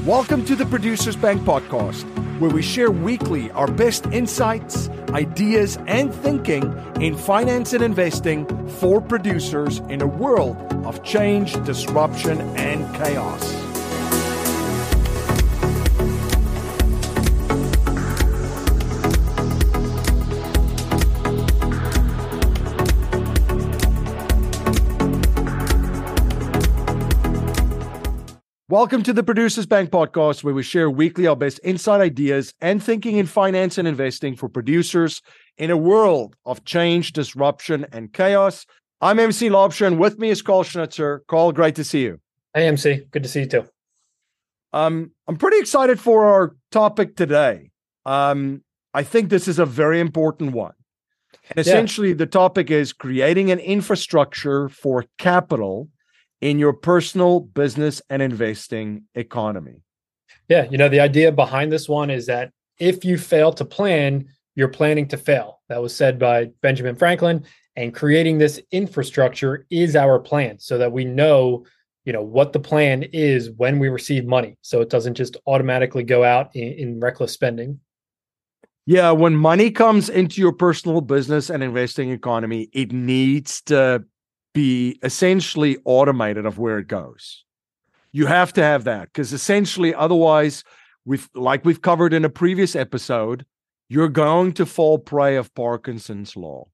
Welcome to the Producers Bank podcast, where we share weekly our best insights, ideas, and thinking in finance and investing for producers in a world of change, disruption, and chaos. Welcome to the Producers Bank podcast, where we share weekly our best inside ideas and thinking in finance and investing for producers in a world of change, disruption, and chaos. I'm MC Laubscher, and with me is Karl Schnitzer. Karl, great to see you. Hey, MC. Good to see you too. Um, I'm pretty excited for our topic today. Um, I think this is a very important one. And essentially, yeah. the topic is creating an infrastructure for capital in your personal business and investing economy? Yeah, you know, the idea behind this one is that if you fail to plan, you're planning to fail. That was said by Benjamin Franklin. And creating this infrastructure is our plan so that we know, you know, what the plan is when we receive money. So it doesn't just automatically go out in, in reckless spending. Yeah, when money comes into your personal business and investing economy, it needs to be essentially automated of where it goes. You have to have that because essentially, otherwise, we've like we've covered in a previous episode, you're going to fall prey of Parkinson's law,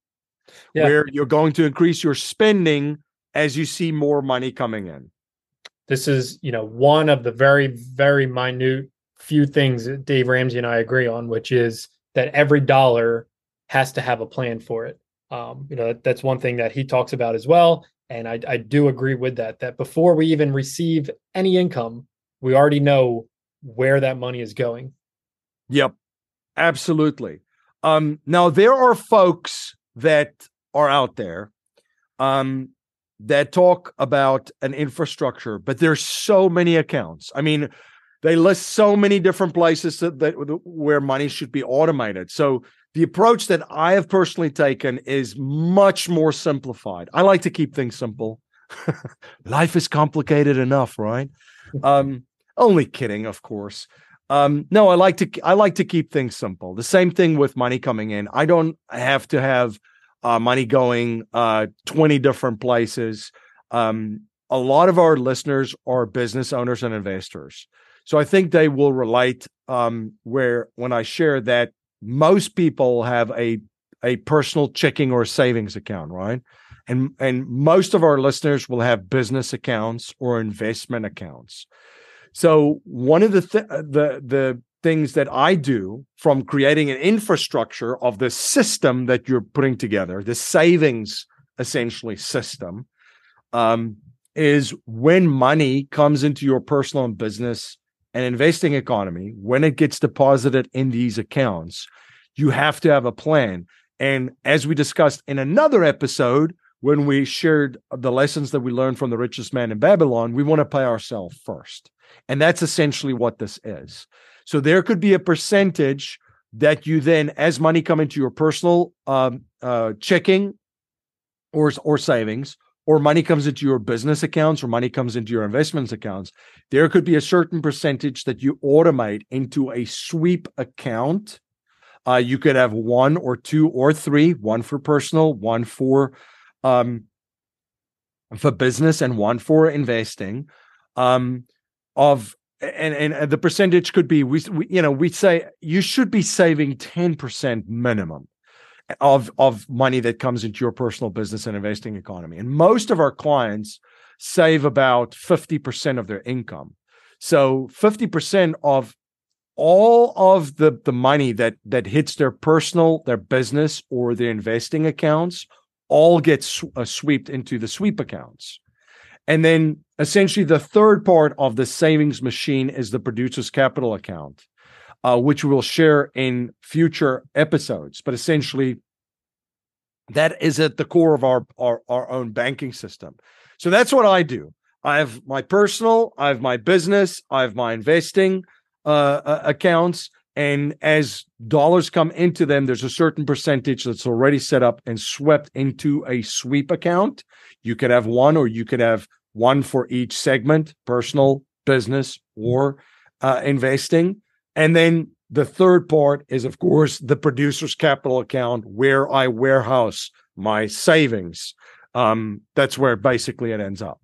yeah. where you're going to increase your spending as you see more money coming in. This is, you know, one of the very, very minute few things that Dave Ramsey and I agree on, which is that every dollar has to have a plan for it. Um, you know, that, that's one thing that he talks about as well. And I, I do agree with that, that before we even receive any income, we already know where that money is going. Yep, absolutely. Um, now, there are folks that are out there um, that talk about an infrastructure, but there's so many accounts. I mean, they list so many different places that, that where money should be automated. So the approach that I have personally taken is much more simplified. I like to keep things simple. Life is complicated enough, right? Um, only kidding, of course. Um, no, I like to I like to keep things simple. The same thing with money coming in. I don't have to have uh, money going uh, 20 different places. Um, a lot of our listeners are business owners and investors. So I think they will relate um, where when I share that most people have a a personal checking or savings account, right? And and most of our listeners will have business accounts or investment accounts. So one of the th- uh, the the things that I do from creating an infrastructure of the system that you're putting together, the savings essentially system, um, is when money comes into your personal and business and investing economy, when it gets deposited in these accounts, you have to have a plan. And as we discussed in another episode, when we shared the lessons that we learned from the richest man in Babylon, we want to pay ourselves first. And that's essentially what this is. So there could be a percentage that you then, as money come into your personal um, uh, checking or or savings, or money comes into your business accounts or money comes into your investments accounts, there could be a certain percentage that you automate into a sweep account. Uh, you could have one or two or three, one for personal, one for um, for business, and one for investing. Um, of and and the percentage could be we, we you know we say you should be saving ten percent minimum of of money that comes into your personal business and investing economy. And most of our clients save about 50% of their income. So 50% of all of the the money that that hits their personal, their business or their investing accounts all gets uh, swept into the sweep accounts. And then essentially the third part of the savings machine is the producer's capital account uh, which we'll share in future episodes. But essentially, that is at the core of our, our, our own banking system. So that's what I do. I have my personal, I have my business, I have my investing uh, uh, accounts. And as dollars come into them, there's a certain percentage that's already set up and swept into a sweep account. You could have one, or you could have one for each segment personal, business, or uh, investing. And then the third part is, of course, the producer's capital account where I warehouse my savings. Um, that's where basically it ends up.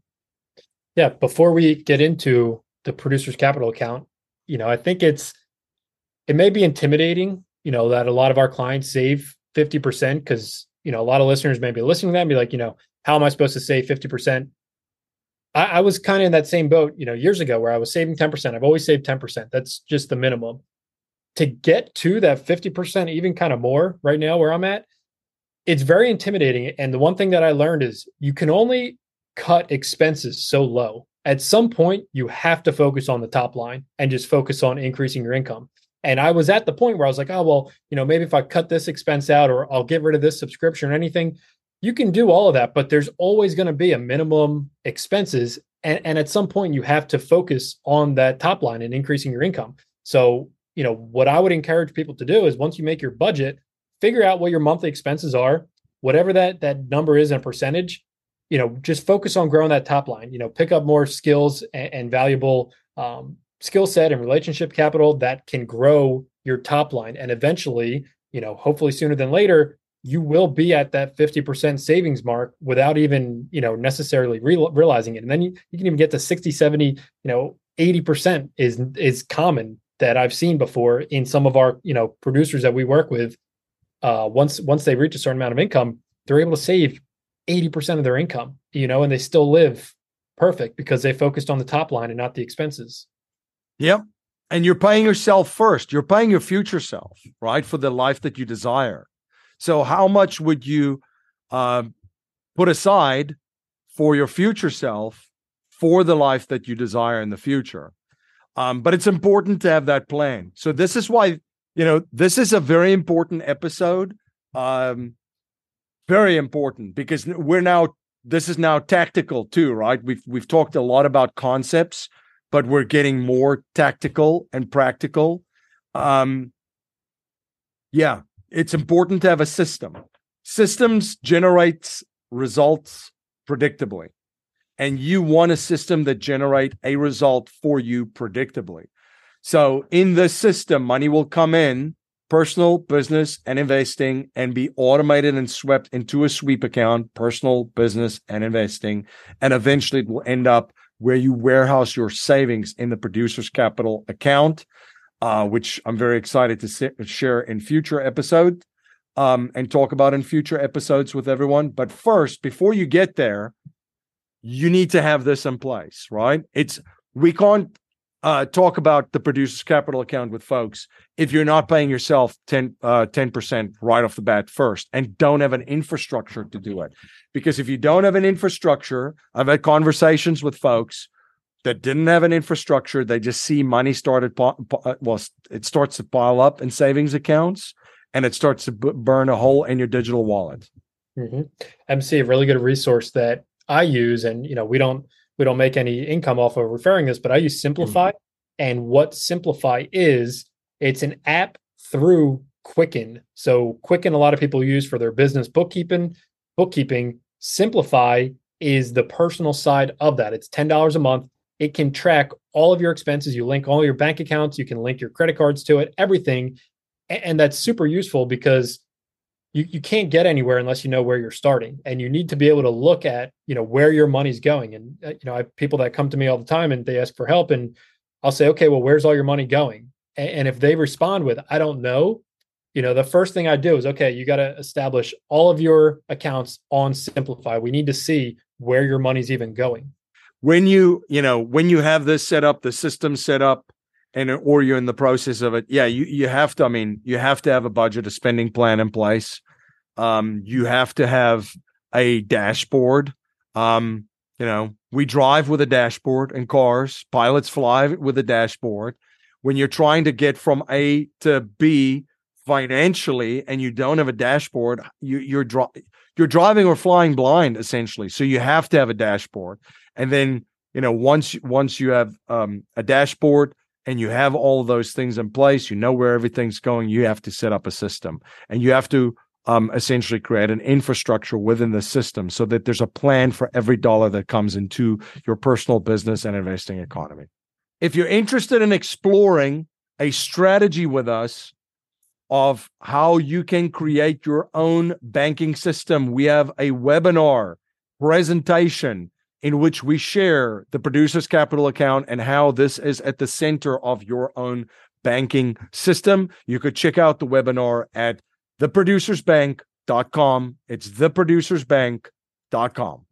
Yeah. Before we get into the producer's capital account, you know, I think it's, it may be intimidating, you know, that a lot of our clients save 50% because, you know, a lot of listeners may be listening to that and be like, you know, how am I supposed to save 50%? I, I was kind of in that same boat, you know, years ago where I was saving 10%. I've always saved 10%. That's just the minimum. To get to that 50%, even kind of more right now where I'm at, it's very intimidating. And the one thing that I learned is you can only cut expenses so low. At some point, you have to focus on the top line and just focus on increasing your income. And I was at the point where I was like, oh, well, you know, maybe if I cut this expense out or I'll get rid of this subscription or anything, you can do all of that, but there's always going to be a minimum expenses. And, and at some point, you have to focus on that top line and increasing your income. So, you know, what I would encourage people to do is once you make your budget, figure out what your monthly expenses are, whatever that that number is in percentage. You know, just focus on growing that top line. You know, pick up more skills and, and valuable um, skill set and relationship capital that can grow your top line, and eventually, you know, hopefully sooner than later, you will be at that 50% savings mark without even you know necessarily re- realizing it. And then you, you can even get to 60 70 you know 80% is is common that i've seen before in some of our you know producers that we work with. Uh, once once they reach a certain amount of income they're able to save 80% of their income you know and they still live perfect because they focused on the top line and not the expenses. Yep. And you're paying yourself first. You're paying your future self right for the life that you desire so, how much would you uh, put aside for your future self for the life that you desire in the future? Um, but it's important to have that plan. So, this is why, you know, this is a very important episode. Um, very important because we're now, this is now tactical too, right? We've, we've talked a lot about concepts, but we're getting more tactical and practical. Um, yeah, it's important to have a system. Systems generates results predictably. And you want a system that generate a result for you predictably. So in the system, money will come in, personal, business, and investing, and be automated and swept into a sweep account, personal, business, and investing. And eventually it will end up where you warehouse your savings in the producer's capital account uh, which I'm very excited to share in future episodes um, and talk about in future episodes with everyone. But first, before you get there, you need to have this in place, right? It's we can't uh, talk about the producer's capital account with folks if you're not paying yourself 10 uh, percent right off the bat first and don't have an infrastructure to do it. Because if you don't have an infrastructure, I've had conversations with folks that didn't have an infrastructure. They just see money started, uh, well, it starts to pile up in savings accounts and it starts to b- burn a hole in your digital wallet. Mm-hmm. MC, a really good resource that I use, and you know, we don't we don't make any income off of referring this, but I use Simplifi. Mm-hmm. And what Simplifi is, it's an app through Quicken. So Quicken, a lot of people use for their business bookkeeping. Bookkeeping. Simplifi is the personal side of that. It's ten dollars a month it can track all of your expenses. You link all your bank accounts, you can link your credit cards to it, everything. And that's super useful because you, you can't get anywhere unless you know where you're starting. And you need to be able to look at, you know, where your money's going. And, uh, you know, I have people that come to me all the time and they ask for help. And I'll say, okay, well, where's all your money going? And, and if they respond with, I don't know, you know, the first thing I do is, okay, you got to establish all of your accounts on Simplifi. We need to see where your money's even going when you you know when you have this set up the system set up and or you're in the process of it yeah you you have to i mean you have to have a budget a spending plan in place. Um you have to have a dashboard. Um you know we drive with a dashboard in cars. Pilots fly with a dashboard. When you're trying to get from a to b financially and you don't have a dashboard you you're dri- you're driving or flying blind essentially so you have to have a dashboard. And then you know once once you have um, a dashboard and you have all those things in place you know where everything's going you have to set up a system. And you have to um, essentially create an infrastructure within the system so that there's a plan for every dollar that comes into your personal business and investing economy. If you're interested in exploring a strategy with us of how you can create your own banking system, we have a webinar presentation in which we share the producer's capital account and how this is at the center of your own banking system. You could check out the webinar at theproducersbank.com. It's theproducersbank.com.